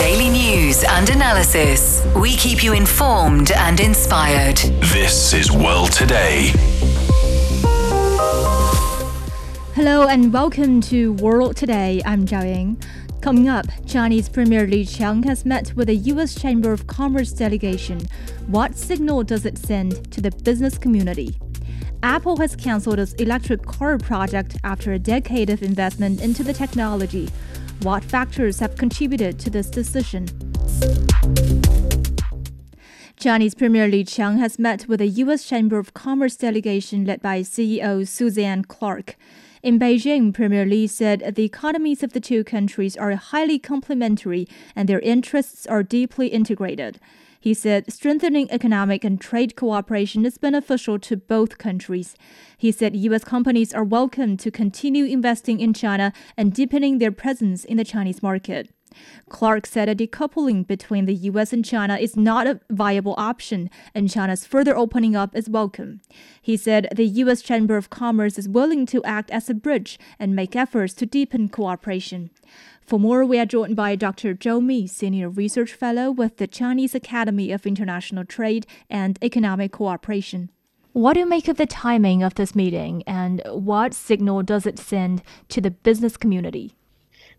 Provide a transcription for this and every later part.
Daily news and analysis. We keep you informed and inspired. This is World Today. Hello and welcome to World Today. I'm Zhao Ying. Coming up, Chinese Premier Li Qiang has met with the U.S. Chamber of Commerce delegation. What signal does it send to the business community? Apple has cancelled its electric car project after a decade of investment into the technology. What factors have contributed to this decision? Chinese Premier Li Qiang has met with the U.S. Chamber of Commerce delegation led by CEO Suzanne Clark. In Beijing, Premier Li said the economies of the two countries are highly complementary and their interests are deeply integrated. He said strengthening economic and trade cooperation is beneficial to both countries. He said U.S. companies are welcome to continue investing in China and deepening their presence in the Chinese market. Clark said a decoupling between the U.S. and China is not a viable option, and China's further opening up is welcome. He said the U.S. Chamber of Commerce is willing to act as a bridge and make efforts to deepen cooperation. For more, we are joined by Dr. Zhou Mi, Senior Research Fellow with the Chinese Academy of International Trade and Economic Cooperation. What do you make of the timing of this meeting, and what signal does it send to the business community?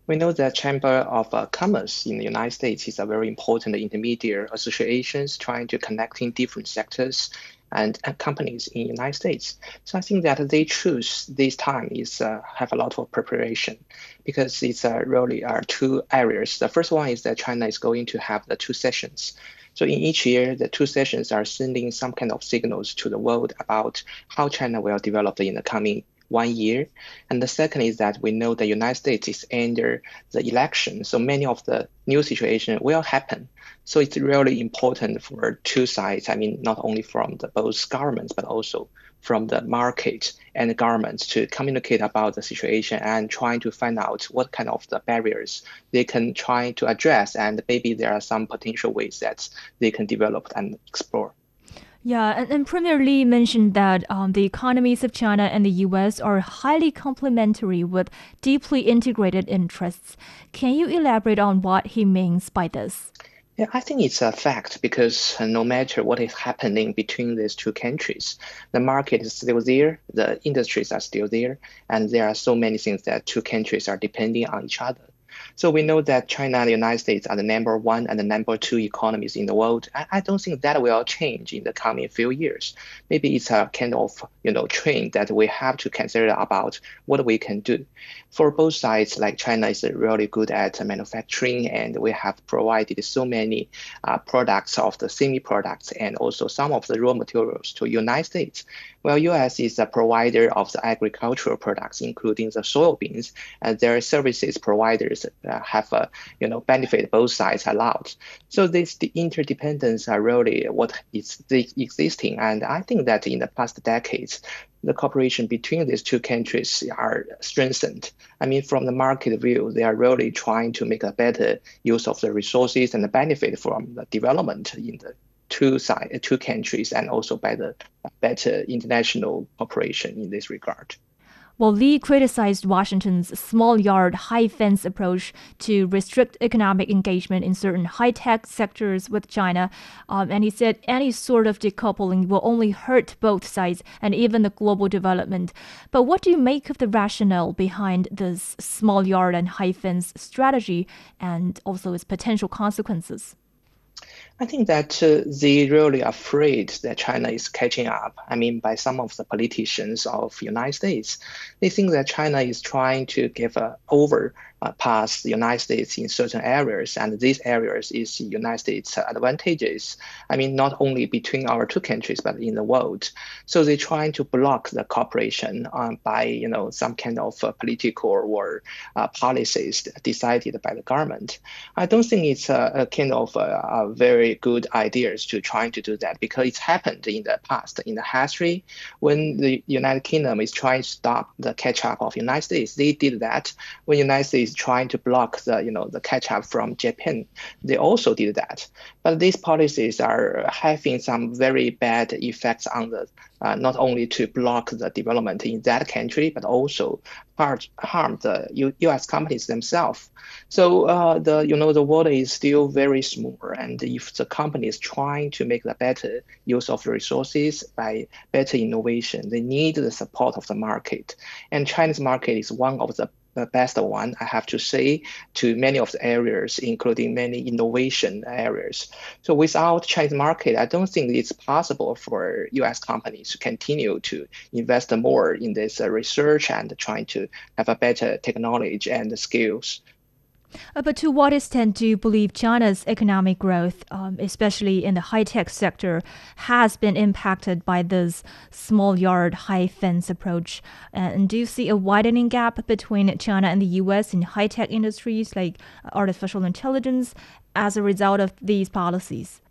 We know that Chamber of uh, Commerce in the United States is a very important intermediary associations trying to connecting different sectors and, companies in United States. So I think that they choose this time is uh, have a lot of preparation because it's uh, really are two areas. The first one is that China is going to have the two sessions. So in each year, the two sessions are sending some kind of signals to the world about how China will develop in the coming one year. And the second is that we know the United States is under the election. So many of the new situation will happen. So it's really important for two sides. I mean, not only from the both governments, but also from the market and the governments to communicate about the situation and trying to find out what kind of the barriers they can try to address and maybe there are some potential ways that they can develop and explore. Yeah, and, and Premier Li mentioned that um, the economies of China and the U.S. are highly complementary with deeply integrated interests. Can you elaborate on what he means by this? Yeah, I think it's a fact because no matter what is happening between these two countries, the market is still there, the industries are still there, and there are so many things that two countries are depending on each other. So we know that China and the United States are the number one and the number two economies in the world. I, I don't think that will change in the coming few years. Maybe it's a kind of you know trend that we have to consider about what we can do. For both sides, like China is really good at manufacturing, and we have provided so many uh, products of the semi products and also some of the raw materials to United States. Well, U.S. is a provider of the agricultural products, including the soybeans, and their services providers uh, have uh, you know benefit both sides a lot. So this the interdependence are really what is existing, and I think that in the past decades, the cooperation between these two countries are strengthened. I mean, from the market view, they are really trying to make a better use of the resources and the benefit from the development in the two side, two countries, and also by the better international cooperation in this regard. Well, Li criticized Washington's small yard, high fence approach to restrict economic engagement in certain high tech sectors with China. Um, and he said any sort of decoupling will only hurt both sides and even the global development. But what do you make of the rationale behind this small yard and high fence strategy and also its potential consequences? I think that uh, they really are afraid that China is catching up. I mean, by some of the politicians of United States, they think that China is trying to give a over uh, past the United States in certain areas, and these areas is United States advantages. I mean, not only between our two countries, but in the world. So they're trying to block the cooperation um, by you know some kind of uh, political or uh, policies decided by the government. I don't think it's a, a kind of a, a very good ideas to trying to do that because it's happened in the past in the history when the United Kingdom is trying to stop the catch up of United States. They did that when United States policies trying to block the you know the catch up from Japan. They also did that, but these policies are having some very bad effects on the uh, not only to block the development in that country, but also harm, the U- U.S. companies themselves. So uh, the you know the world is still very small, and if the company is trying to make the better use of resources by better innovation, they need the support of the market. And Chinese market is one of the the best one, I have to say, to many of the areas, including many innovation areas. So without Chinese market, I don't think it's possible for U.S. companies to continue to invest more in this research and trying to have a better technology and skills. Uh, but to what extent do you believe China's economic growth, um, especially in the high tech sector, has been impacted by this small yard, high fence approach? Uh, and do you see a widening gap between China and the US in high tech industries like artificial intelligence as a result of these policies?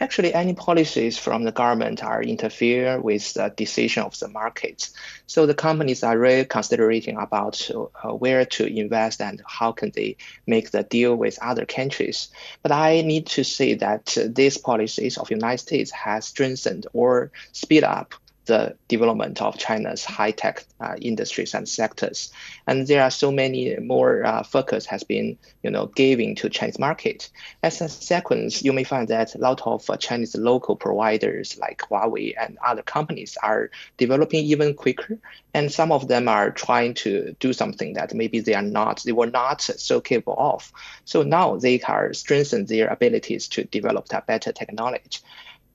Actually any policies from the government are interfere with the decision of the markets. So the companies are really considering about uh, where to invest and how can they make the deal with other countries. But I need to say that uh, these policies of United States has strengthened or speed up the development of China's high-tech uh, industries and sectors. And there are so many more uh, focus has been, you know, giving to Chinese market. As a sequence, you may find that a lot of uh, Chinese local providers like Huawei and other companies are developing even quicker. And some of them are trying to do something that maybe they are not, they were not so capable of. So now they are strengthen their abilities to develop that better technology.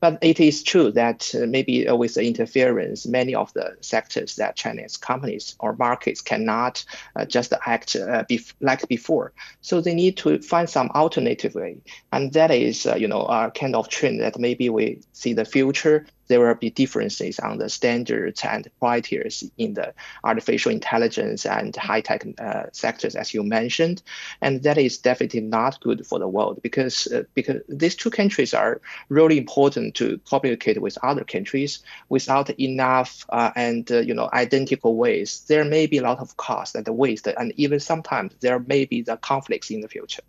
But it is true that uh, maybe uh, with the interference, many of the sectors that Chinese companies or markets cannot uh, just act uh, bef- like before. So they need to find some alternative way, and that is, uh, you know, a kind of trend that maybe we see the future there will be differences on the standards and criteria in the artificial intelligence and high tech uh, sectors, as you mentioned, and that is definitely not good for the world because uh, because these two countries are really important to communicate with other countries without enough uh, and uh, you know identical ways. There may be a lot of cost and waste, and even sometimes there may be the conflicts in the future.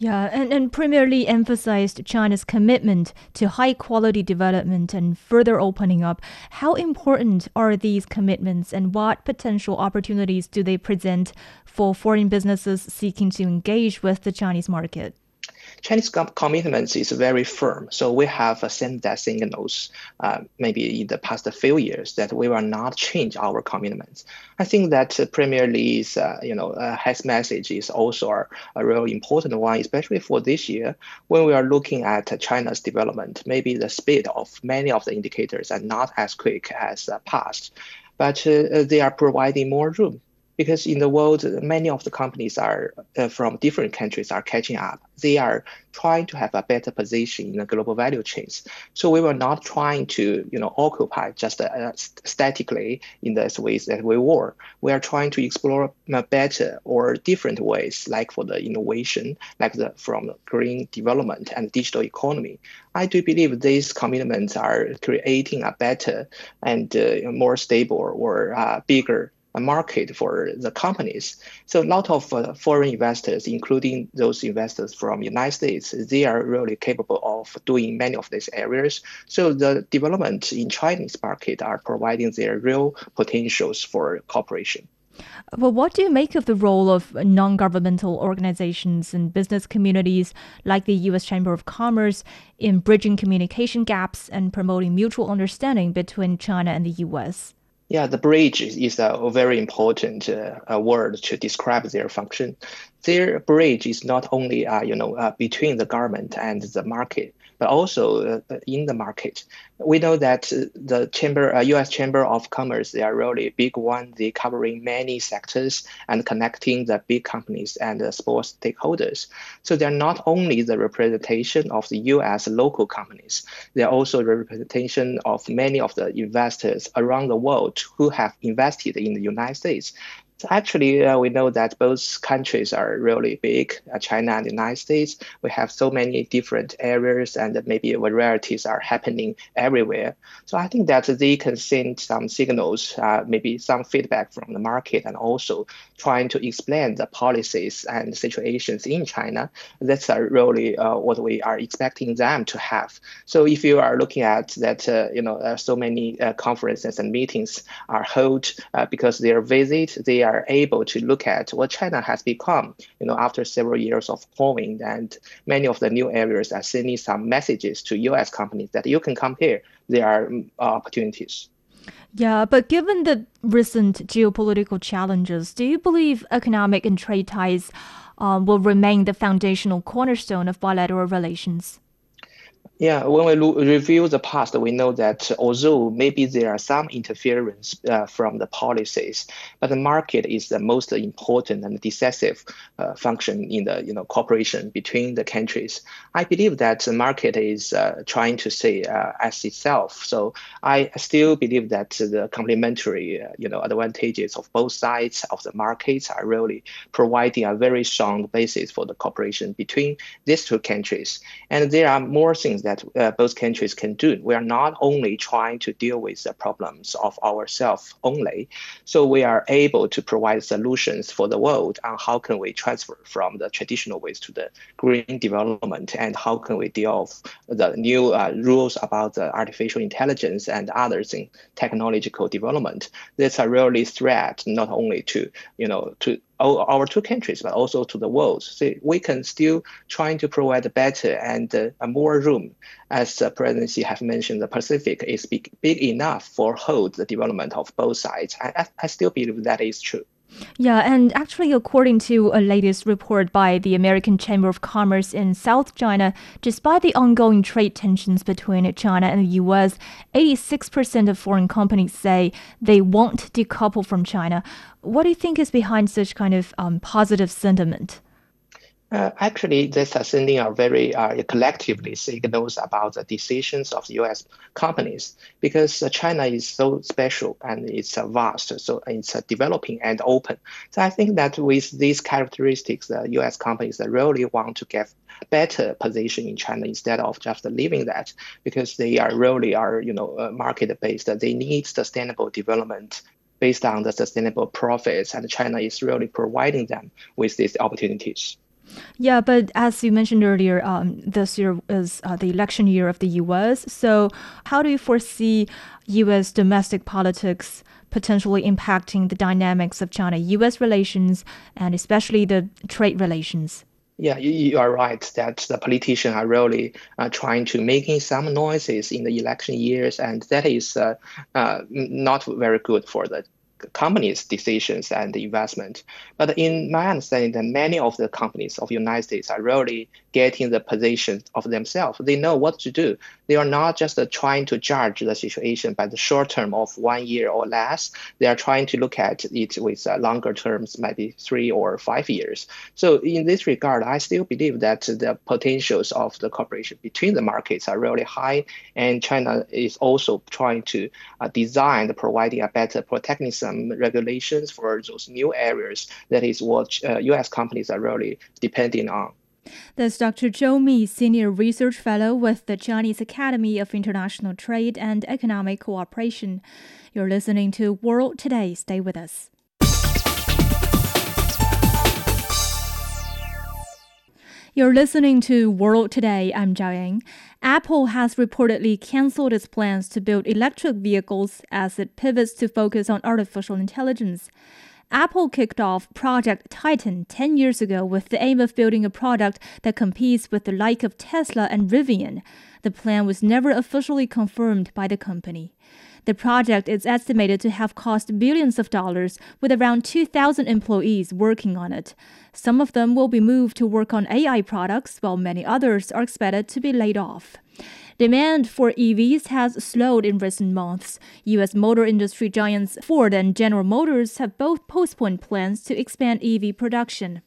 Yeah, and, and Premier emphasized China's commitment to high quality development and further opening up. How important are these commitments and what potential opportunities do they present for foreign businesses seeking to engage with the Chinese market? Chinese commitments is very firm. So we have sent that signals uh, maybe in the past few years that we will not change our commitments. I think that uh, Premier Li's uh, you know uh, his message is also a, a really important one, especially for this year when we are looking at China's development. Maybe the speed of many of the indicators are not as quick as uh, past, but uh, they are providing more room because in the world, many of the companies are uh, from different countries are catching up. They are trying to have a better position in the global value chains. So we were not trying to, you know, occupy just uh, statically in the ways that we were. We are trying to explore better or different ways, like for the innovation, like the from green development and digital economy. I do believe these commitments are creating a better and uh, more stable or uh, bigger market for the companies. So a lot of uh, foreign investors, including those investors from United States, they are really capable of doing many of these areas. So the development in Chinese market are providing their real potentials for cooperation. Well, what do you make of the role of non governmental organizations and business communities like the U.S. Chamber of Commerce in bridging communication gaps and promoting mutual understanding between China and the U.S.? Yeah, the bridge is a very important uh, word to describe their function. Their bridge is not only uh, you know uh, between the government and the market, but also uh, in the market. We know that uh, the chamber, U.S. Uh, chamber of Commerce, they are really big one. They covering many sectors and connecting the big companies and the small stakeholders. So they're not only the representation of the U.S. local companies, they're also the representation of many of the investors around the world who have invested in the United States actually, uh, we know that both countries are really big, uh, China and the United States. We have so many different areas and maybe varieties are happening everywhere. So I think that they can send some signals, uh, maybe some feedback from the market and also trying to explain the policies and situations in China. That's uh, really uh, what we are expecting them to have. So if you are looking at that, uh, you know, so many conferences and meetings are held because their visit, they are able to look at what China has become, you know, after several years of COVID, and many of the new areas are sending some messages to U.S. companies that you can come here. There are mm, opportunities. Yeah, but given the recent geopolitical challenges, do you believe economic and trade ties um, will remain the foundational cornerstone of bilateral relations? Yeah, when we review the past, we know that although maybe there are some interference uh, from the policies, but the market is the most important and decisive uh, function in the you know cooperation between the countries. I believe that the market is uh, trying to say uh, as itself. So I still believe that the complementary uh, you know advantages of both sides of the markets are really providing a very strong basis for the cooperation between these two countries. And there are more things that uh, both countries can do. We are not only trying to deal with the problems of ourselves only, so we are able to provide solutions for the world on how can we transfer from the traditional ways to the green development and how can we deal with the new uh, rules about the artificial intelligence and others in technological development. That's a really threat not only to you know to our two countries, but also to the world. So we can still trying to provide better and uh, more room. As the presidency have mentioned, the Pacific is big, big enough for hold the development of both sides. I, I still believe that is true. Yeah, and actually, according to a latest report by the American Chamber of Commerce in South China, despite the ongoing trade tensions between China and the U.S., 86% of foreign companies say they won't decouple from China. What do you think is behind such kind of um, positive sentiment? Uh, actually, this is sending a very uh, collectively signals about the decisions of U.S. companies because uh, China is so special and it's vast, so it's developing and open. So I think that with these characteristics, the U.S. companies really want to get better position in China instead of just leaving that because they are really are you know market based. They need sustainable development based on the sustainable profits, and China is really providing them with these opportunities. Yeah, but as you mentioned earlier, um, this year is uh, the election year of the U.S. So, how do you foresee U.S. domestic politics potentially impacting the dynamics of China-U.S. relations and especially the trade relations? Yeah, you, are right that the politicians are really uh, trying to making some noises in the election years, and that is uh, uh, not very good for the companies' decisions and investment. But in my understanding, that many of the companies of United States are really getting the position of themselves. They know what to do. They are not just uh, trying to judge the situation by the short term of one year or less. They are trying to look at it with uh, longer terms, maybe three or five years. So in this regard, I still believe that the potentials of the cooperation between the markets are really high, and China is also trying to uh, design providing a better protectionism regulations for those new areas. That is what uh, U.S. companies are really depending on. That's Dr. Zhou Mi, Senior Research Fellow with the Chinese Academy of International Trade and Economic Cooperation. You're listening to World Today. Stay with us. You're listening to World Today. I'm Zhao Yang. Apple has reportedly canceled its plans to build electric vehicles as it pivots to focus on artificial intelligence. Apple kicked off Project Titan 10 years ago with the aim of building a product that competes with the like of Tesla and Rivian. The plan was never officially confirmed by the company. The project is estimated to have cost billions of dollars, with around 2,000 employees working on it. Some of them will be moved to work on AI products, while many others are expected to be laid off. Demand for EVs has slowed in recent months. U.S. motor industry giants Ford and General Motors have both postponed plans to expand EV production.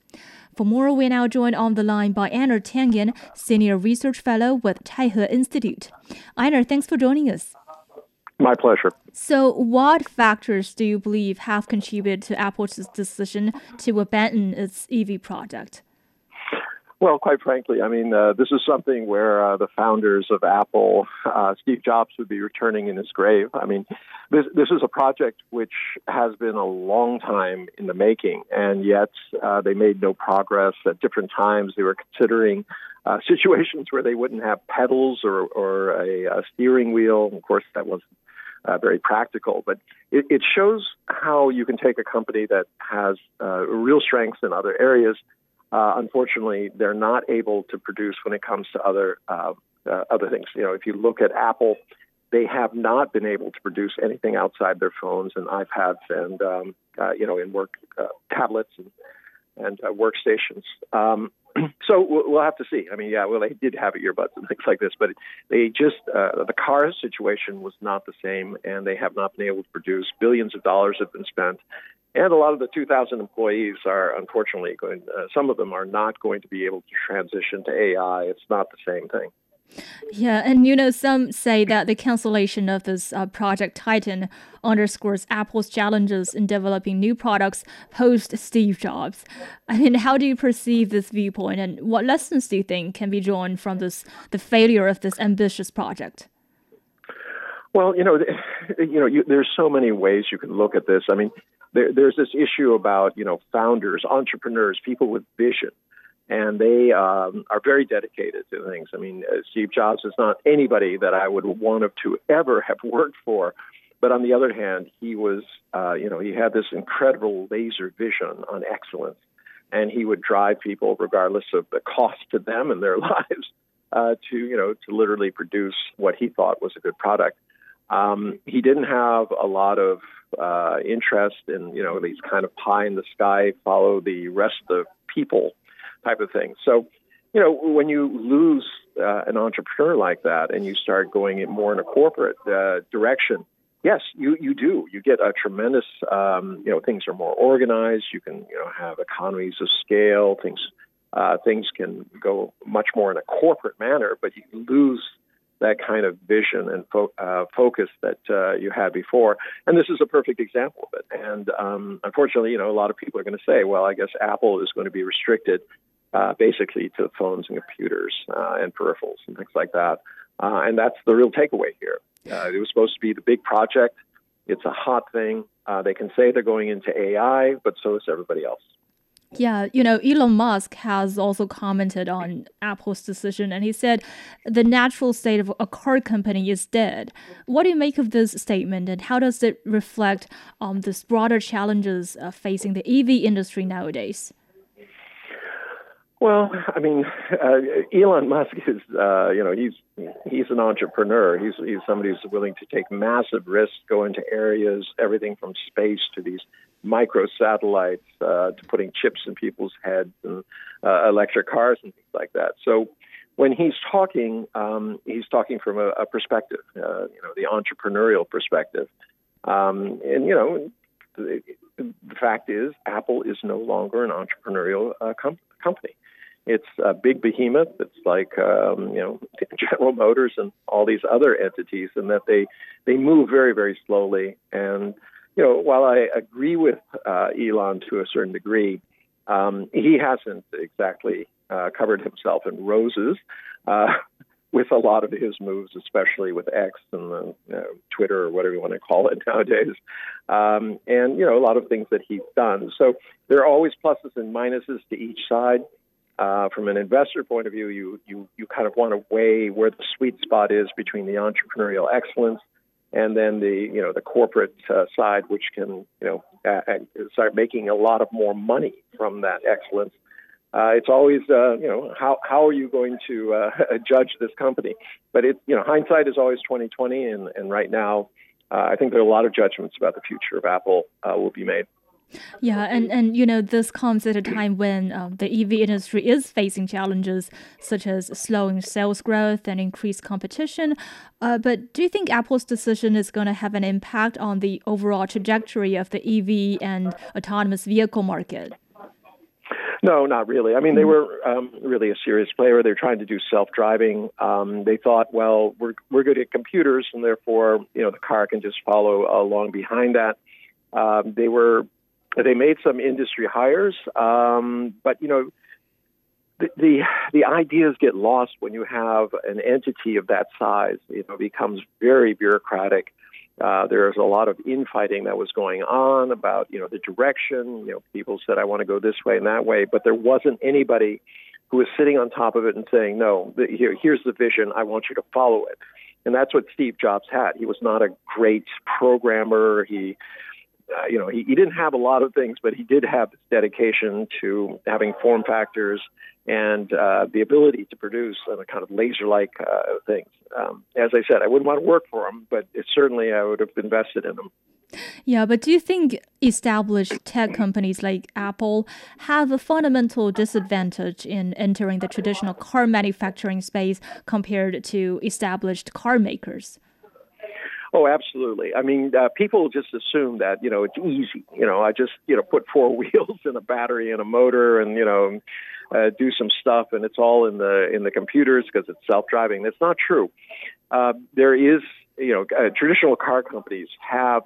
For more, we are now joined on the line by Einar Tangen, Senior Research Fellow with Taihe Institute. Einar, thanks for joining us. My pleasure. So, what factors do you believe have contributed to Apple's decision to abandon its EV product? Well, quite frankly, I mean, uh, this is something where uh, the founders of Apple, uh, Steve Jobs, would be returning in his grave. I mean, this this is a project which has been a long time in the making, and yet uh, they made no progress. At different times, they were considering uh, situations where they wouldn't have pedals or, or a, a steering wheel. Of course, that wasn't uh, very practical, but it, it shows how you can take a company that has uh, real strengths in other areas uh, unfortunately, they're not able to produce when it comes to other uh, uh, other things. You know, if you look at Apple, they have not been able to produce anything outside their phones and iPads and um, uh, you know in work uh, tablets and and uh, workstations. Um, so we'll have to see. I mean, yeah, well, they did have earbuds and things like this, but they just uh, the car situation was not the same, and they have not been able to produce. Billions of dollars have been spent, and a lot of the 2,000 employees are unfortunately going. Uh, some of them are not going to be able to transition to AI. It's not the same thing. Yeah, and you know, some say that the cancellation of this uh, Project Titan underscores Apple's challenges in developing new products post Steve Jobs. I mean, how do you perceive this viewpoint, and what lessons do you think can be drawn from this the failure of this ambitious project? Well, you know, you know, you, there's so many ways you can look at this. I mean, there, there's this issue about you know founders, entrepreneurs, people with vision, and they um, are very dedicated to things. I mean, uh, Steve Jobs is not anybody that I would want to ever have worked for. But on the other hand, he was, uh, you know, he had this incredible laser vision on excellence, and he would drive people, regardless of the cost to them and their lives, uh, to, you know, to literally produce what he thought was a good product. Um, he didn't have a lot of uh, interest in you know these kind of pie in the sky, follow the rest of the people type of thing. So, you know, when you lose uh, an entrepreneur like that and you start going in more in a corporate uh, direction, yes, you you do. You get a tremendous, um, you know, things are more organized. You can you know have economies of scale. Things uh, things can go much more in a corporate manner, but you lose that kind of vision and fo- uh, focus that uh, you had before. And this is a perfect example of it. And um, unfortunately, you know, a lot of people are going to say, well, I guess Apple is going to be restricted uh, basically to phones and computers uh, and peripherals and things like that. Uh, and that's the real takeaway here. Uh, it was supposed to be the big project. It's a hot thing. they can say they're going into AI, but so is everybody else. Yeah, you know, Elon Musk has also commented on Apple's decision and he said the natural state of a car company is dead. What do you make of this statement and how does it reflect um, this broader challenges uh, facing the EV industry nowadays? Well, I mean, uh, Elon Musk is, uh, you know, he's he's an entrepreneur. He's he's somebody who's willing to take massive risks, go into areas, everything from space to these micro satellites, uh, to putting chips in people's heads and uh, electric cars and things like that. So when he's talking, um, he's talking from a, a perspective, uh, you know, the entrepreneurial perspective. Um, and you know, the, the, fact is, Apple is no longer an entrepreneurial uh, com- company. It's a big behemoth. It's like um, you know General Motors and all these other entities, and that they they move very very slowly. And you know, while I agree with uh, Elon to a certain degree, um, he hasn't exactly uh, covered himself in roses uh, with a lot of his moves, especially with X and the, you know, Twitter or whatever you want to call it nowadays, um, and you know a lot of things that he's done. So there are always pluses and minuses to each side. Uh, from an investor point of view, you you you kind of want to weigh where the sweet spot is between the entrepreneurial excellence and then the you know the corporate uh, side, which can you know uh, start making a lot of more money from that excellence. Uh, it's always uh, you know how how are you going to uh, judge this company? But it you know hindsight is always twenty twenty, and and right now uh, I think there are a lot of judgments about the future of Apple uh, will be made. Yeah, and, and you know, this comes at a time when um, the EV industry is facing challenges such as slowing sales growth and increased competition. Uh, but do you think Apple's decision is going to have an impact on the overall trajectory of the EV and autonomous vehicle market? No, not really. I mean, they were um, really a serious player. They're trying to do self-driving. Um, they thought, well, we're we're good at computers, and therefore, you know, the car can just follow along behind that. Um, they were they made some industry hires, um, but you know, the, the the ideas get lost when you have an entity of that size. You know, becomes very bureaucratic. Uh, there's a lot of infighting that was going on about you know the direction. You know, people said I want to go this way and that way, but there wasn't anybody who was sitting on top of it and saying, no, here, here's the vision. I want you to follow it. And that's what Steve Jobs had. He was not a great programmer. He uh, you know, he, he didn't have a lot of things, but he did have this dedication to having form factors and uh, the ability to produce kind of laser-like uh, things. Um, as I said, I wouldn't want to work for him, but it, certainly I would have invested in him. Yeah, but do you think established tech companies like Apple have a fundamental disadvantage in entering the traditional car manufacturing space compared to established car makers? Oh, absolutely. I mean, uh, people just assume that you know it's easy. You know, I just you know put four wheels and a battery and a motor and you know uh, do some stuff and it's all in the in the computers because it's self-driving. That's not true. Uh, there is you know uh, traditional car companies have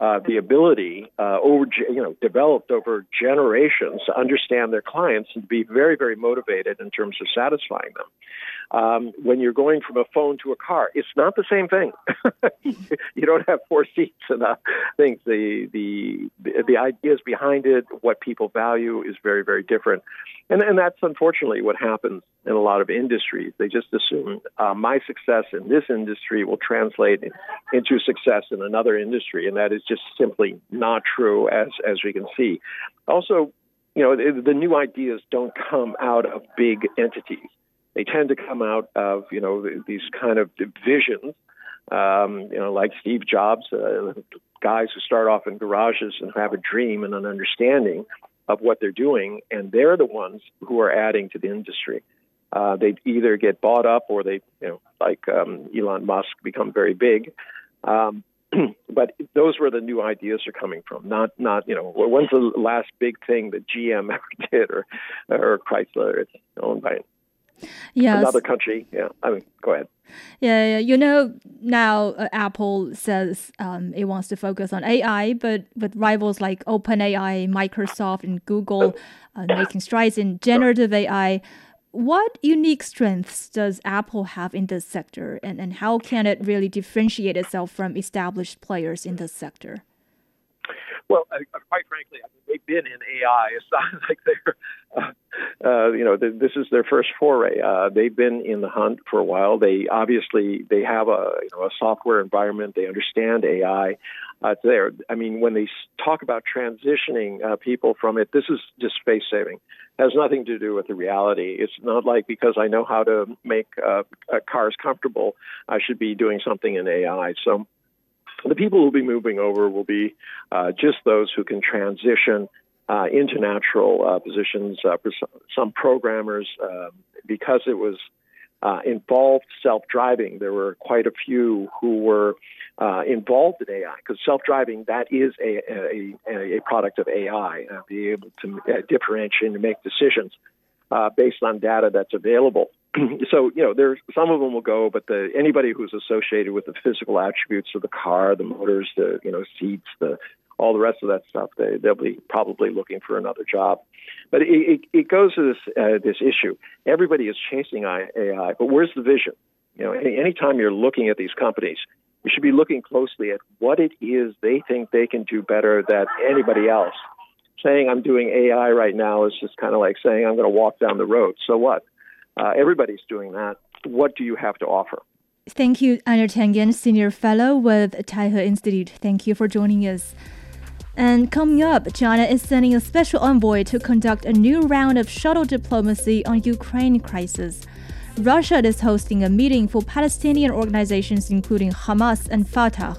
uh, the ability uh, over you know developed over generations to understand their clients and be very very motivated in terms of satisfying them um, when you're going from a phone to a car. It's not the same thing. you don't have four seats and uh, things. The, the the ideas behind it, what people value, is very very different, and and that's unfortunately what happens in a lot of industries. They just assume uh, my success in this industry will translate into success in another industry, and that is just simply not true, as as we can see. Also, you know, the, the new ideas don't come out of big entities they tend to come out of you know these kind of visions, um, you know, like Steve Jobs, uh, guys who start off in garages and have a dream and an understanding of what they're doing, and they're the ones who are adding to the industry. Uh, they either get bought up or they, you know, like um, Elon Musk, become very big. Um, but those where the new ideas are coming from. Not, not you know, when's the last big thing that GM ever did or or Chrysler? It's owned by yes. another country. Yeah, I mean, go ahead. Yeah, yeah. you know, now uh, Apple says um, it wants to focus on AI, but with rivals like OpenAI, Microsoft, and Google uh, making strides in generative AI, what unique strengths does Apple have in this sector, and, and how can it really differentiate itself from established players in this sector? Well, uh, quite frankly, I mean, they've been in AI. It's not like they're, uh, uh, you know, th- this is their first foray. Uh, they've been in the hunt for a while. They obviously they have a you know a software environment. They understand AI. Uh, there. I mean, when they talk about transitioning uh, people from it, this is just space saving. It has nothing to do with the reality. It's not like because I know how to make uh, cars comfortable, I should be doing something in AI. So the people who will be moving over will be uh, just those who can transition uh, into natural uh, positions. Uh, for some programmers, um, because it was uh, involved self-driving, there were quite a few who were uh, involved in AI because self-driving that is a, a, a product of AI, be able to differentiate and make decisions based on data that's available. so you know there's some of them will go but the anybody who's associated with the physical attributes of the car the motors the you know seats the all the rest of that stuff they they'll be probably looking for another job. But it, it, it goes to this uh, this issue. Everybody is chasing AI but where's the vision? You know any, anytime you're looking at these companies you should be looking closely at what it is they think they can do better than anybody else. Saying I'm doing AI right now is just kind of like saying I'm going to walk down the road. So what uh, everybody's doing that. What do you have to offer? Thank you, Einar Tangen, Senior Fellow with Taihe Institute. Thank you for joining us. And coming up, China is sending a special envoy to conduct a new round of shuttle diplomacy on Ukraine crisis. Russia is hosting a meeting for Palestinian organizations including Hamas and Fatah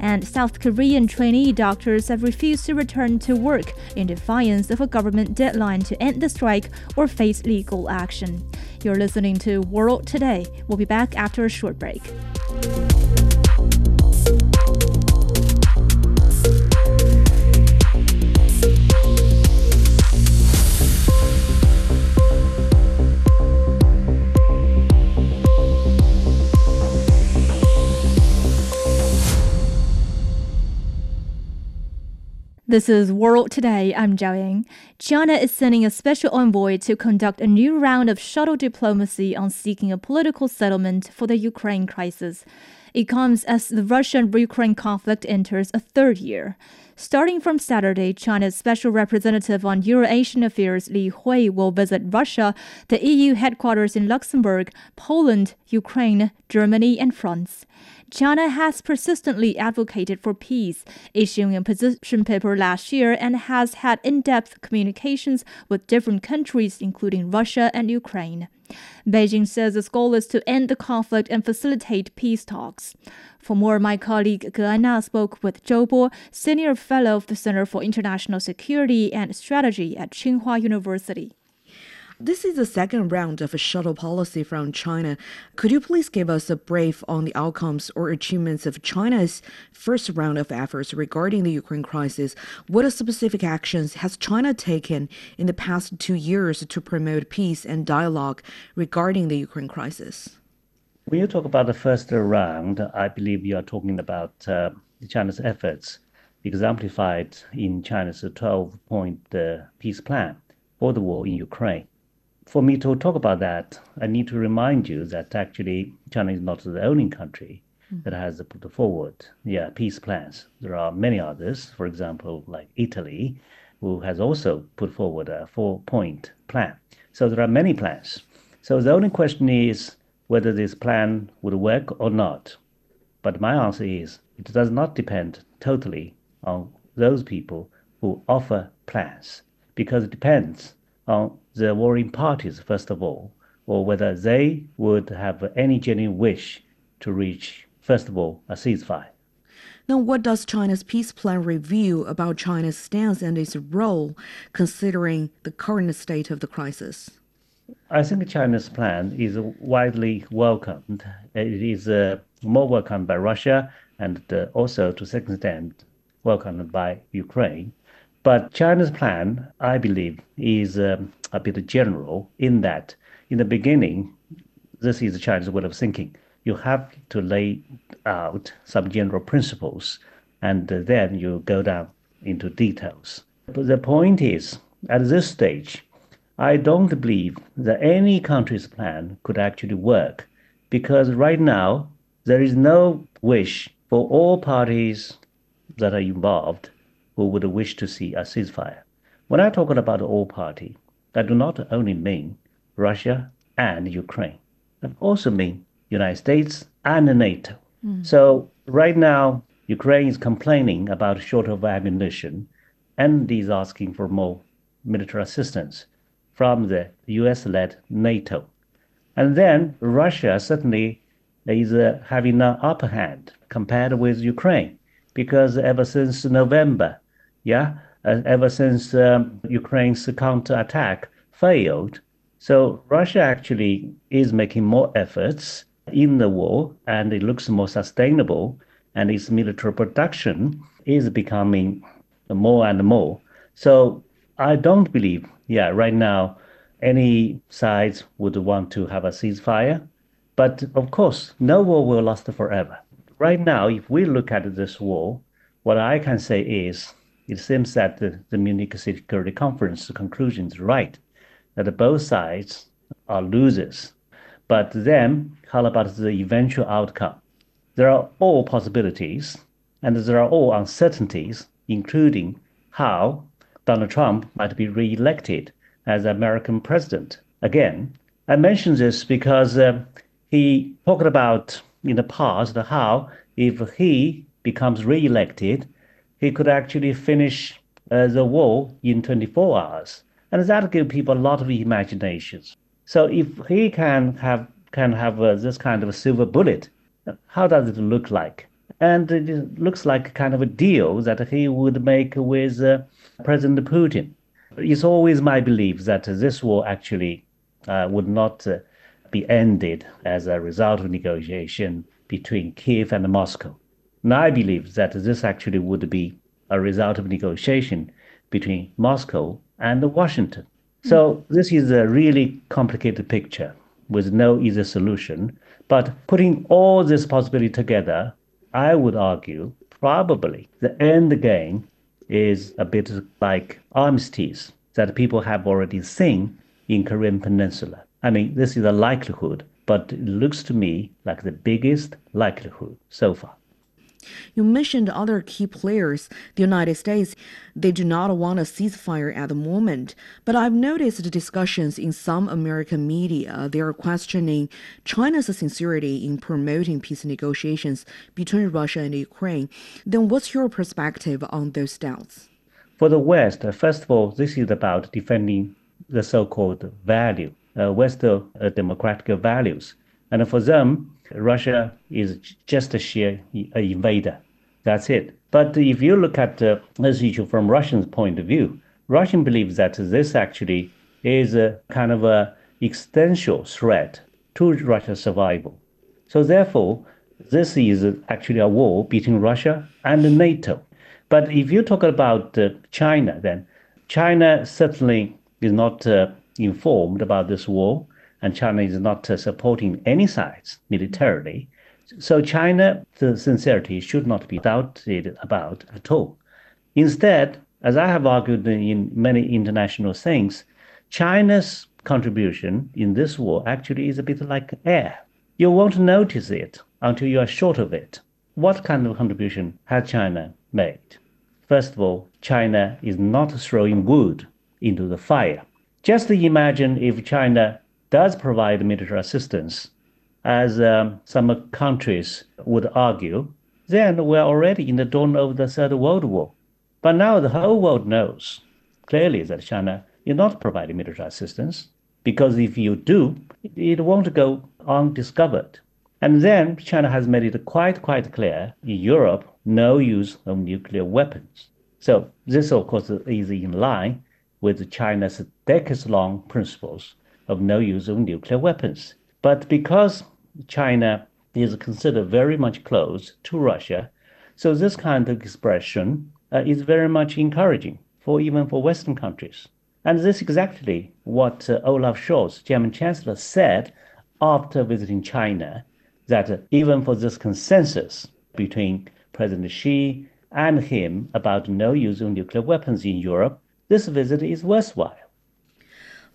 and South Korean trainee doctors have refused to return to work in defiance of a government deadline to end the strike or face legal action. You're listening to World Today. We'll be back after a short break. This is World Today. I'm Zhao. China is sending a special envoy to conduct a new round of shuttle diplomacy on seeking a political settlement for the Ukraine crisis. It comes as the Russian Ukraine conflict enters a third year. Starting from Saturday, China's special representative on Eurasian affairs Li Hui will visit Russia, the EU headquarters in Luxembourg, Poland, Ukraine, Germany, and France. China has persistently advocated for peace, issuing a position paper last year and has had in depth communications with different countries, including Russia and Ukraine. Beijing says its goal is to end the conflict and facilitate peace talks. For more, my colleague Ge spoke with Zhou Bo, senior fellow of the Center for International Security and Strategy at Tsinghua University. This is the second round of a shuttle policy from China. Could you please give us a brief on the outcomes or achievements of China's first round of efforts regarding the Ukraine crisis? What specific actions has China taken in the past two years to promote peace and dialogue regarding the Ukraine crisis? When you talk about the first round, I believe you are talking about uh, China's efforts exemplified in China's 12 point uh, peace plan for the war in Ukraine for me to talk about that, I need to remind you that actually China is not the only country mm. that has put forward yeah peace plans. There are many others, for example, like Italy, who has also put forward a four-point plan. So there are many plans. So the only question is whether this plan would work or not. But my answer is it does not depend totally on those people who offer plans because it depends on the warring parties, first of all, or whether they would have any genuine wish to reach, first of all, a ceasefire. Now, what does China's peace plan reveal about China's stance and its role, considering the current state of the crisis? I think China's plan is widely welcomed. It is uh, more welcomed by Russia and uh, also, to a certain extent, welcomed by Ukraine. But China's plan, I believe, is um, a bit general in that in the beginning, this is China's way of thinking. You have to lay out some general principles and then you go down into details. But the point is, at this stage, I don't believe that any country's plan could actually work because right now there is no wish for all parties that are involved who would wish to see a ceasefire. When I talk about all party, I do not only mean Russia and Ukraine. but also mean United States and NATO. Mm. So right now, Ukraine is complaining about short of ammunition and is asking for more military assistance from the US-led NATO. And then Russia certainly is uh, having an upper hand compared with Ukraine because ever since November, yeah, ever since um, Ukraine's counterattack failed. So Russia actually is making more efforts in the war and it looks more sustainable and its military production is becoming more and more. So I don't believe, yeah, right now any sides would want to have a ceasefire. But of course, no war will last forever. Right now, if we look at this war, what I can say is it seems that the, the Munich Security Conference conclusion is right, that both sides are losers. But then, how about the eventual outcome? There are all possibilities, and there are all uncertainties, including how Donald Trump might be reelected as American president again. I mention this because uh, he talked about in the past how if he becomes reelected, he could actually finish uh, the war in 24 hours. And that gives people a lot of imaginations. So if he can have can have uh, this kind of a silver bullet, how does it look like? And it looks like kind of a deal that he would make with uh, President Putin. It's always my belief that this war actually uh, would not uh, be ended as a result of negotiation between Kiev and Moscow. And I believe that this actually would be a result of negotiation between Moscow and Washington. Hmm. So this is a really complicated picture with no easy solution. But putting all this possibility together, I would argue probably the end game is a bit like armistice that people have already seen in Korean Peninsula. I mean, this is a likelihood, but it looks to me like the biggest likelihood so far. You mentioned other key players, the United States. They do not want a ceasefire at the moment, but I've noticed discussions in some American media. They are questioning China's sincerity in promoting peace negotiations between Russia and Ukraine. Then, what's your perspective on those doubts? For the West, first of all, this is about defending the so-called value, uh, Western uh, democratic values, and for them, Russia is just a sheer invader. That's it. But if you look at uh, this issue from Russian's point of view, Russian believes that this actually is a kind of a existential threat to Russia's survival. So therefore, this is actually a war between Russia and NATO. But if you talk about uh, China, then China certainly is not uh, informed about this war and China is not uh, supporting any sides militarily. So China, the sincerity should not be doubted about at all. Instead, as I have argued in many international things, China's contribution in this war actually is a bit like air. You won't notice it until you are short of it. What kind of contribution has China made? First of all, China is not throwing wood into the fire. Just imagine if China does provide military assistance, as um, some countries would argue, then we're already in the dawn of the Third World War. But now the whole world knows clearly that China is not providing military assistance, because if you do, it won't go undiscovered. And then China has made it quite, quite clear in Europe no use of nuclear weapons. So this, of course, is in line with China's decades long principles of no use of nuclear weapons. But because China is considered very much close to Russia, so this kind of expression uh, is very much encouraging for even for Western countries. And this is exactly what uh, Olaf Scholz, German Chancellor, said after visiting China, that uh, even for this consensus between President Xi and him about no use of nuclear weapons in Europe, this visit is worthwhile.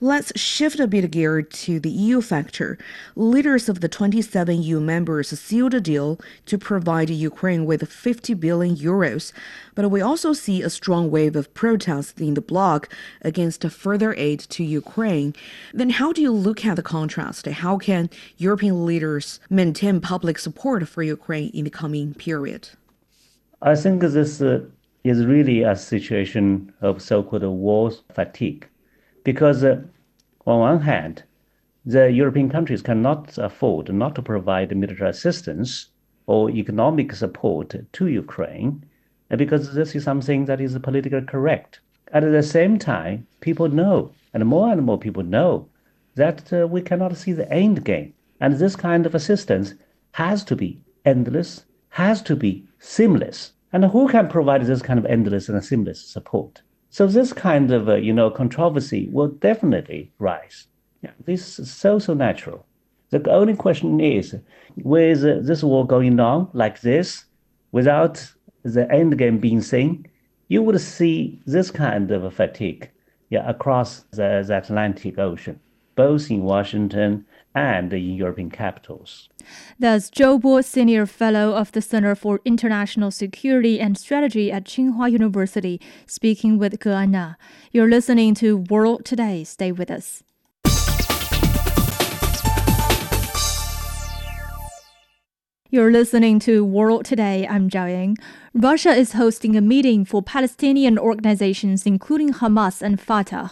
Let's shift a bit gear to the EU factor. Leaders of the 27 EU members sealed a deal to provide Ukraine with 50 billion euros. But we also see a strong wave of protests in the bloc against further aid to Ukraine. Then how do you look at the contrast? How can European leaders maintain public support for Ukraine in the coming period? I think this uh, is really a situation of so-called war fatigue because uh, on one hand, the European countries cannot afford not to provide military assistance or economic support to Ukraine because this is something that is politically correct. At the same time, people know, and more and more people know, that uh, we cannot see the end game. And this kind of assistance has to be endless, has to be seamless. And who can provide this kind of endless and seamless support? So this kind of uh, you know controversy will definitely rise. Yeah, this is so so natural. The only question is, with uh, this war going on like this, without the end game being seen, you would see this kind of fatigue yeah, across the, the Atlantic Ocean, both in Washington and in European capitals. That's Zhou Bo, Senior Fellow of the Center for International Security and Strategy at Tsinghua University, speaking with Ge Anna. You're listening to World Today. Stay with us. You're listening to World Today. I'm Zhao Ying. Russia is hosting a meeting for Palestinian organizations, including Hamas and Fatah.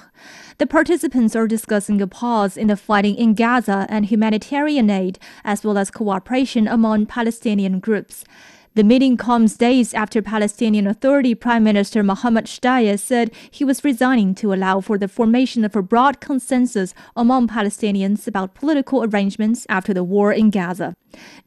The participants are discussing a pause in the fighting in Gaza and humanitarian aid, as well as cooperation among Palestinian groups. The meeting comes days after Palestinian Authority Prime Minister Mohammed Shtayyeh said he was resigning to allow for the formation of a broad consensus among Palestinians about political arrangements after the war in Gaza.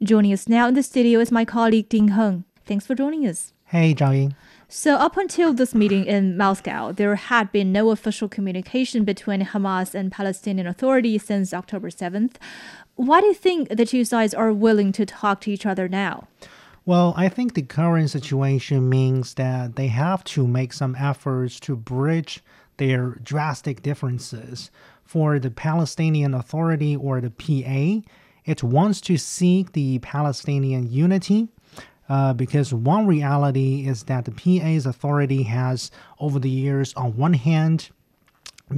Joining us now in the studio is my colleague Ding Heng. Thanks for joining us. Hey, Zhao Ying. So, up until this meeting in Moscow, there had been no official communication between Hamas and Palestinian Authority since October 7th. Why do you think the two sides are willing to talk to each other now? Well, I think the current situation means that they have to make some efforts to bridge their drastic differences. For the Palestinian Authority or the PA, it wants to seek the Palestinian unity. Uh, because one reality is that the PA's authority has, over the years, on one hand,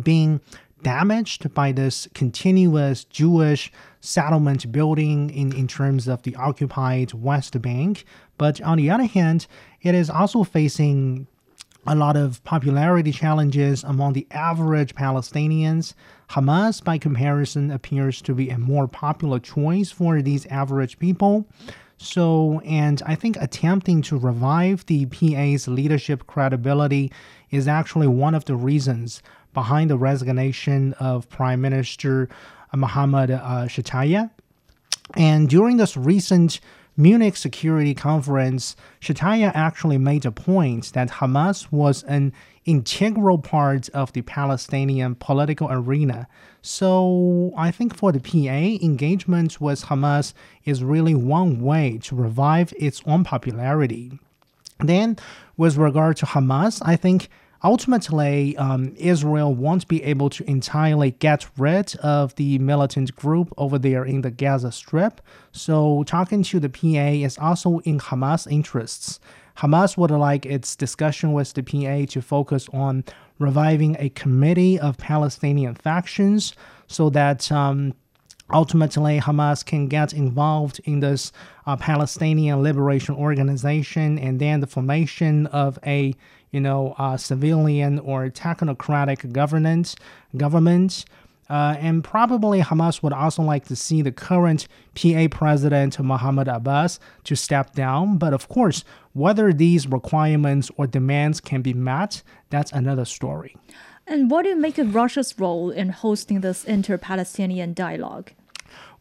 been damaged by this continuous Jewish settlement building in, in terms of the occupied West Bank. But on the other hand, it is also facing a lot of popularity challenges among the average Palestinians. Hamas, by comparison, appears to be a more popular choice for these average people. So, and I think attempting to revive the PA's leadership credibility is actually one of the reasons behind the resignation of Prime Minister Mohammed uh, Shtayyeh. And during this recent Munich Security Conference, Shtayyeh actually made a point that Hamas was an integral part of the Palestinian political arena. So I think for the PA, engagement with Hamas is really one way to revive its own popularity. Then, with regard to Hamas, I think ultimately, um, Israel won't be able to entirely get rid of the militant group over there in the Gaza Strip. So, talking to the PA is also in Hamas' interests. Hamas would like its discussion with the PA to focus on reviving a committee of Palestinian factions so that um, ultimately Hamas can get involved in this uh, Palestinian Liberation Organization and then the formation of a you know, uh, civilian or technocratic governance, government. Uh, and probably Hamas would also like to see the current PA president, Mahmoud Abbas, to step down. But of course, whether these requirements or demands can be met, that's another story. And what do you make of Russia's role in hosting this inter Palestinian dialogue?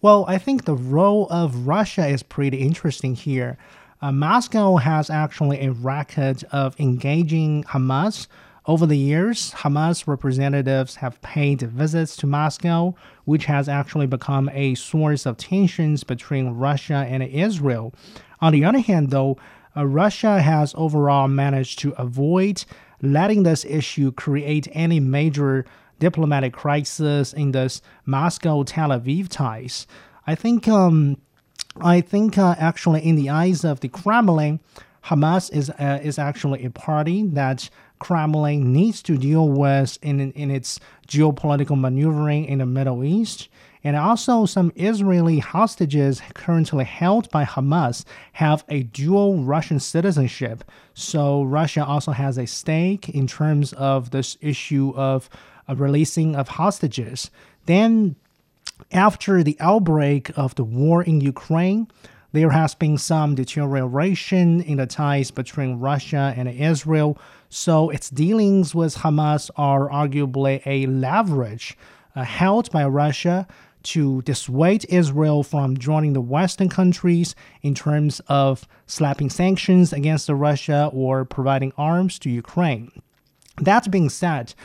Well, I think the role of Russia is pretty interesting here. Uh, Moscow has actually a record of engaging Hamas. Over the years, Hamas representatives have paid visits to Moscow, which has actually become a source of tensions between Russia and Israel. On the other hand, though, uh, Russia has overall managed to avoid letting this issue create any major diplomatic crisis in this Moscow Tel Aviv ties. I think um, I think uh, actually, in the eyes of the Kremlin, Hamas is uh, is actually a party that Kremlin needs to deal with in in its geopolitical maneuvering in the Middle East. And also, some Israeli hostages currently held by Hamas have a dual Russian citizenship. So, Russia also has a stake in terms of this issue of uh, releasing of hostages. Then, after the outbreak of the war in Ukraine, there has been some deterioration in the ties between Russia and Israel, so its dealings with Hamas are arguably a leverage uh, held by Russia to dissuade Israel from joining the Western countries in terms of slapping sanctions against Russia or providing arms to Ukraine. That being said,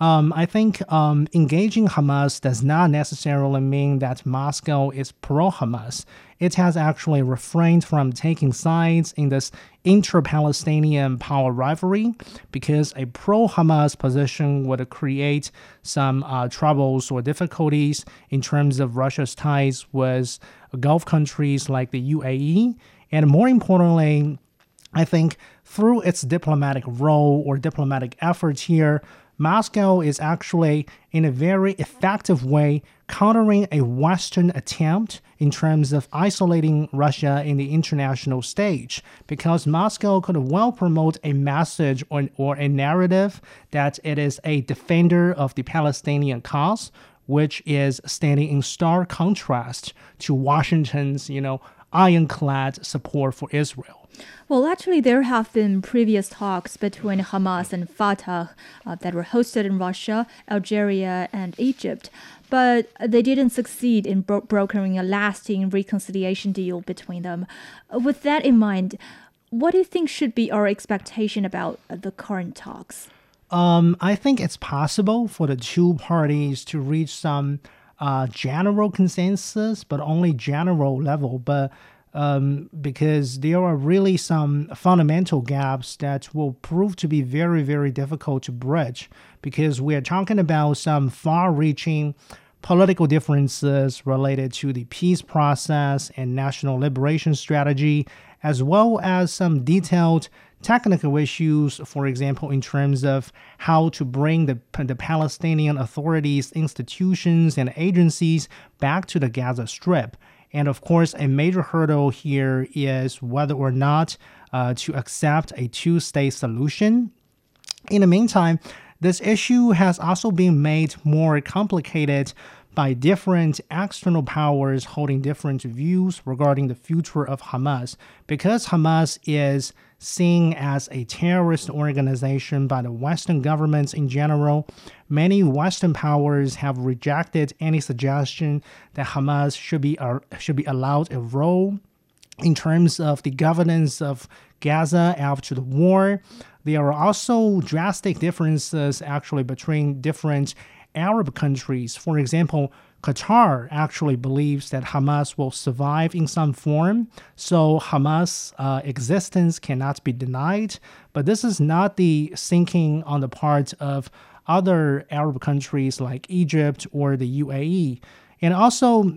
um, I think um, engaging Hamas does not necessarily mean that Moscow is pro Hamas. It has actually refrained from taking sides in this inter Palestinian power rivalry because a pro Hamas position would create some uh, troubles or difficulties in terms of Russia's ties with Gulf countries like the UAE. And more importantly, I think through its diplomatic role or diplomatic efforts here, Moscow is actually, in a very effective way, countering a Western attempt in terms of isolating Russia in the international stage, because Moscow could well promote a message or, or a narrative that it is a defender of the Palestinian cause, which is standing in stark contrast to Washington's, you know, ironclad support for Israel. Well, actually, there have been previous talks between Hamas and Fatah uh, that were hosted in Russia, Algeria, and Egypt, but they didn't succeed in bro- brokering a lasting reconciliation deal between them. With that in mind, what do you think should be our expectation about the current talks? Um, I think it's possible for the two parties to reach some uh, general consensus, but only general level. But um, because there are really some fundamental gaps that will prove to be very, very difficult to bridge because we are talking about some far reaching political differences related to the peace process and national liberation strategy, as well as some detailed technical issues, for example, in terms of how to bring the, the Palestinian authorities, institutions, and agencies back to the Gaza Strip. And of course, a major hurdle here is whether or not uh, to accept a two state solution. In the meantime, this issue has also been made more complicated by different external powers holding different views regarding the future of Hamas. Because Hamas is seen as a terrorist organization by the Western governments in general, many Western powers have rejected any suggestion that Hamas should be, uh, should be allowed a role in terms of the governance of Gaza after the war. There are also drastic differences actually between different Arab countries. For example, Qatar actually believes that Hamas will survive in some form, so Hamas' uh, existence cannot be denied. But this is not the thinking on the part of other Arab countries like Egypt or the UAE. And also,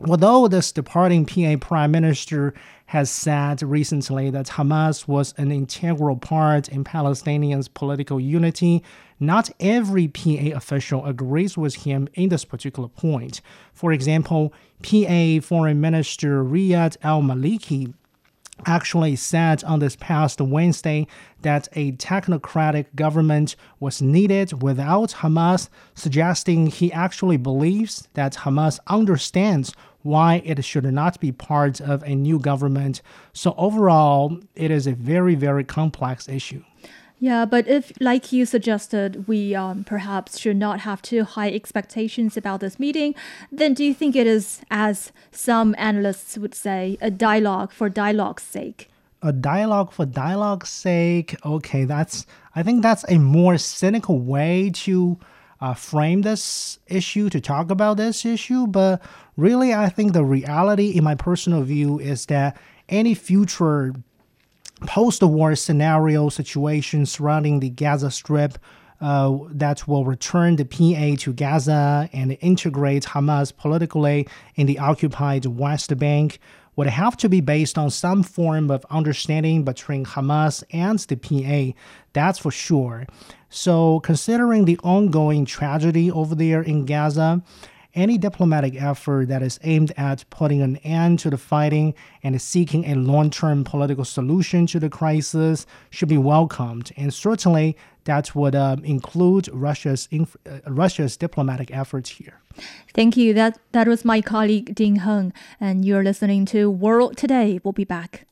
although this departing PA prime minister has said recently that Hamas was an integral part in Palestinians' political unity, not every PA official agrees with him in this particular point. For example, PA Foreign Minister Riyad Al Maliki actually said on this past Wednesday that a technocratic government was needed without Hamas, suggesting he actually believes that Hamas understands why it should not be part of a new government. So, overall, it is a very, very complex issue. Yeah, but if, like you suggested, we um, perhaps should not have too high expectations about this meeting, then do you think it is, as some analysts would say, a dialogue for dialogue's sake? A dialogue for dialogue's sake. Okay, that's. I think that's a more cynical way to uh, frame this issue, to talk about this issue. But really, I think the reality, in my personal view, is that any future post-war scenario situation surrounding the Gaza Strip uh, that will return the PA to Gaza and integrate Hamas politically in the occupied West Bank would have to be based on some form of understanding between Hamas and the PA, that's for sure. So, considering the ongoing tragedy over there in Gaza, any diplomatic effort that is aimed at putting an end to the fighting and seeking a long term political solution to the crisis should be welcomed. And certainly, that would uh, include Russia's, inf- uh, Russia's diplomatic efforts here. Thank you. That, that was my colleague Ding Heng, and you're listening to World Today. We'll be back.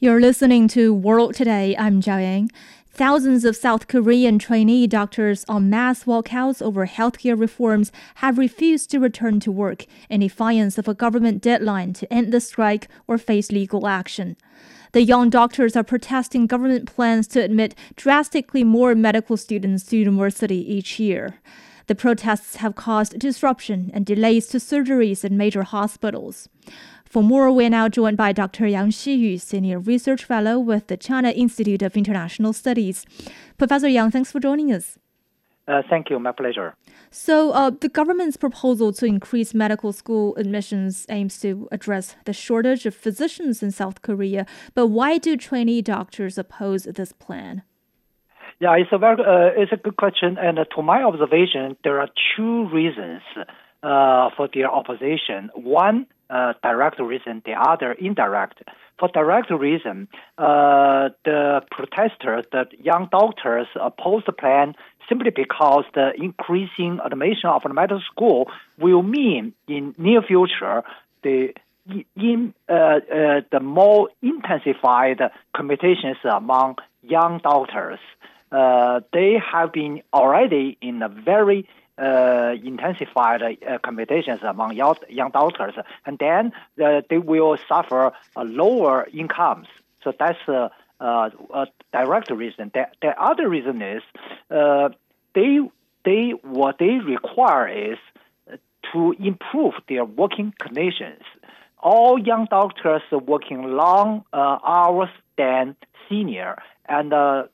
You're listening to World Today. I'm Zhao Ying. Thousands of South Korean trainee doctors on mass walkouts over healthcare reforms have refused to return to work in defiance of a government deadline to end the strike or face legal action. The young doctors are protesting government plans to admit drastically more medical students to university each year. The protests have caused disruption and delays to surgeries in major hospitals. For more, we're now joined by Dr. Yang Xiyu, Senior Research Fellow with the China Institute of International Studies. Professor Yang, thanks for joining us. Uh, thank you, my pleasure. So, uh, the government's proposal to increase medical school admissions aims to address the shortage of physicians in South Korea. But why do trainee doctors oppose this plan? Yeah, it's a very uh, it's a good question, and uh, to my observation, there are two reasons uh, for their opposition. One uh, direct reason, the other indirect. For direct reason, uh, the protesters, the young doctors, oppose the plan simply because the increasing admission of medical school will mean in near future the in uh, uh, the more intensified competitions among young doctors. Uh, they have been already in a very intensified uh, competitions among young, doctors, and then uh, they will suffer lower incomes. So that's a, direct reason. The, the other reason is they they what they require is to improve their working conditions. All young doctors working long uh, hours than senior and uh,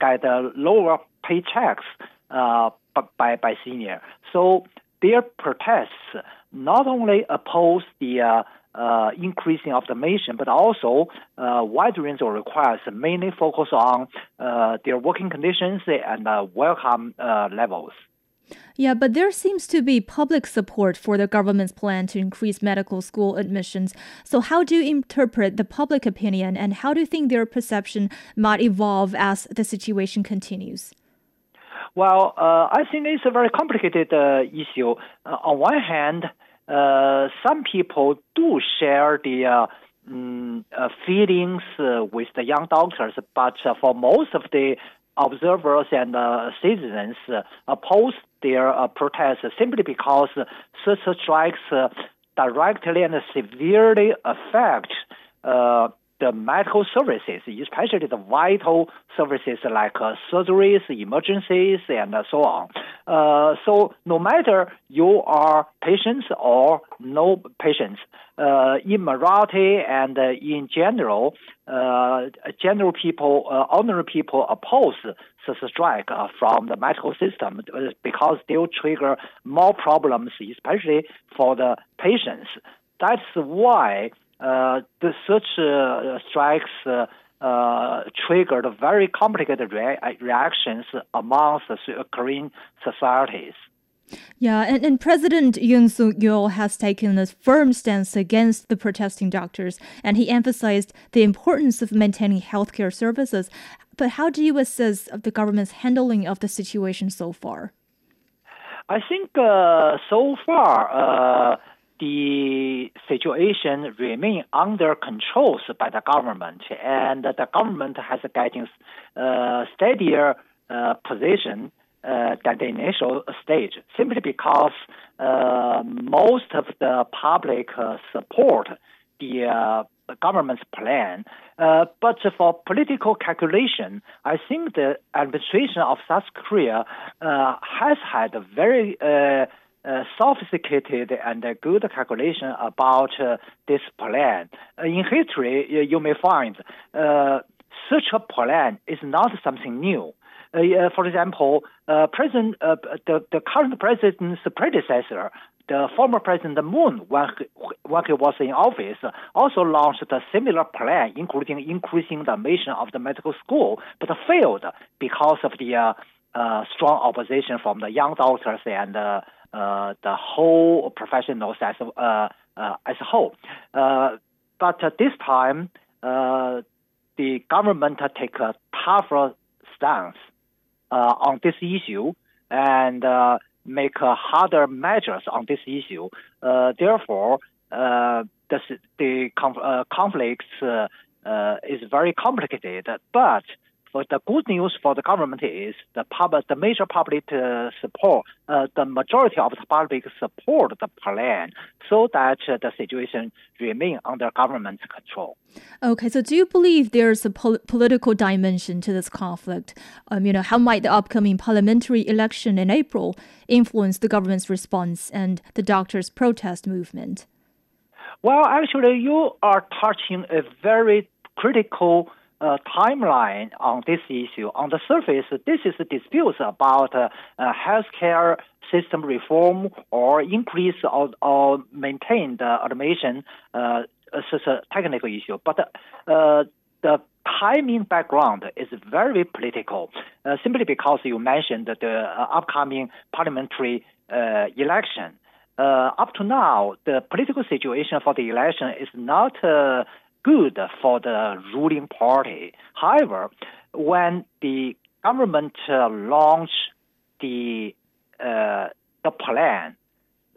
get lower paychecks uh, by, by senior. So their protests not only oppose the uh, uh, increasing mission, but also uh, wide range of requests mainly focus on uh, their working conditions and uh, welcome uh, levels. Yeah, but there seems to be public support for the government's plan to increase medical school admissions. So, how do you interpret the public opinion, and how do you think their perception might evolve as the situation continues? Well, uh, I think it's a very complicated uh, issue. Uh, on one hand, uh, some people do share the um, feelings with the young doctors, but for most of the observers and citizens oppose their protests simply because such strikes directly and severely affect the medical services, especially the vital services like uh, surgeries, emergencies, and uh, so on. Uh, so no matter you are patients or no patients, uh, in majority and uh, in general, uh, general people, ordinary people oppose a strike from the medical system because they will trigger more problems, especially for the patients. That's why uh, the such uh, strikes uh, uh, triggered very complicated rea- reactions amongst the Korean societies. Yeah, and, and President Yoon Suk Yeol has taken a firm stance against the protesting doctors, and he emphasized the importance of maintaining healthcare services. But how do you assess the government's handling of the situation so far? I think uh, so far, uh, the situation remain under controls by the government, and the government has getting uh, steadier uh, position uh, than the initial stage, simply because uh, most of the public uh, support the uh, government's plan. but for political calculation, I think the administration of South Korea has had a very uh, sophisticated and uh, good calculation about uh, this plan. Uh, in history, you may find such a plan is not something new. for example, President, the, the current president's predecessor, the former President Moon, when he, when he was in office, also launched a similar plan, including increasing the mission of the medical school, but failed because of the uh, uh, strong opposition from the young doctors and uh, uh, the whole professionals as uh, uh, as a whole. Uh, but this time, uh, the government take a tougher stance uh, on this issue and make harder measures on this issue. therefore, the the conflicts is very complicated, but but the good news for the government is the public, the major public uh, support, uh, the majority of the public support the plan so that uh, the situation remain under government's control. Okay, so do you believe there's a pol- political dimension to this conflict? Um, you know, how might the upcoming parliamentary election in April influence the government's response and the doctors' protest movement? Well, actually, you are touching a very critical uh, timeline on this issue. On the surface, this is disputes about uh, uh, healthcare system reform or increase or, or maintain the automation. Uh, it's a technical issue, but uh, the timing background is very political, uh, simply because you mentioned the uh, upcoming parliamentary uh, election. Uh, up to now, the political situation for the election is not good for the ruling party. However, when the government uh, launched the uh, the plan,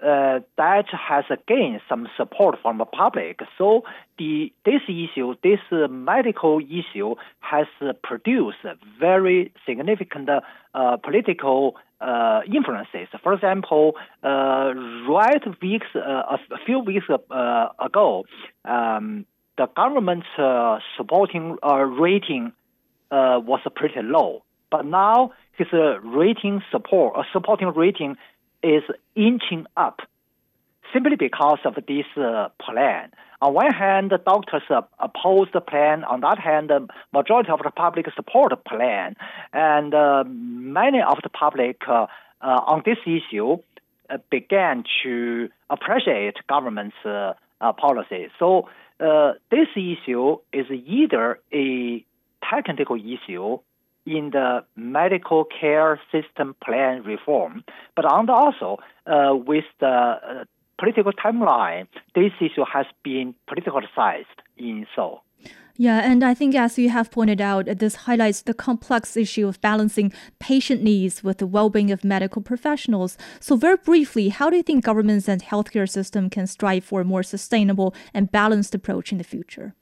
uh, that has gained some support from the public. So the this issue, this uh, medical issue, has produced very significant uh, political uh, influences. For example, uh, right weeks, a few weeks ago, um, the government's uh, supporting uh, rating uh, was pretty low. But now his rating support, supporting rating is inching up. simply because of this uh, plan. On one hand, the doctors oppose the plan. On the other hand, the majority of the public support the plan. And uh, many of the public uh, uh, on this issue uh, began to appreciate government's uh, policy. So this issue is either a technical issue in the medical care system plan reform, but also uh, with the uh, political timeline, this issue has been politicized in Seoul. Yeah, and I think as you have pointed out, this highlights the complex issue of balancing patient needs with the well-being of medical professionals. So very briefly, how do you think governments and healthcare system can strive for a more sustainable and balanced approach in the future?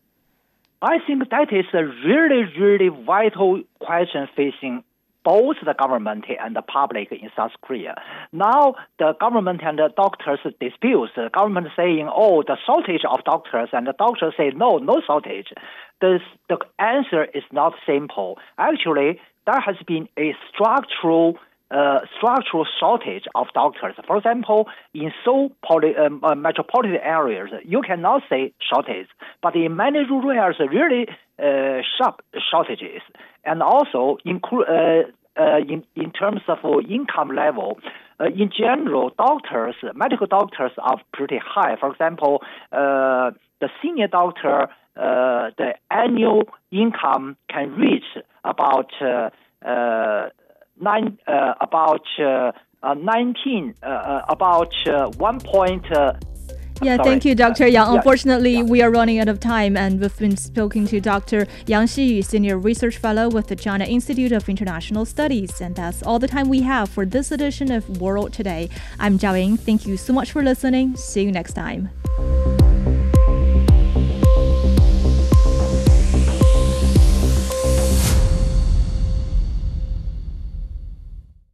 I think that is a really, really vital question facing both the government and the public in South Korea. Now, the government and the doctors dispute. The government saying, oh, the shortage of doctors, and the doctors say, no, no shortage. This, the answer is not simple. Actually, there has been a structural uh, structural shortage of doctors. For example, in so poly, um, uh, metropolitan areas, you cannot say shortage, but in many rural areas, really uh, sharp shortages. And also, include uh, uh, in, in terms of income level, uh, in general, doctors, medical doctors are pretty high. For example, the senior doctor, uh, the annual income can reach about uh, uh, nine, uh, about uh, uh, 19, about one point. Yeah, Sorry. thank you, Dr. Yang. Yeah, Unfortunately, yeah. we are running out of time, and we've been speaking to Dr. Yang Xiyu, Senior Research Fellow with the China Institute of International Studies. And that's all the time we have for this edition of World Today. I'm Zhao Ying. Thank you so much for listening. See you next time.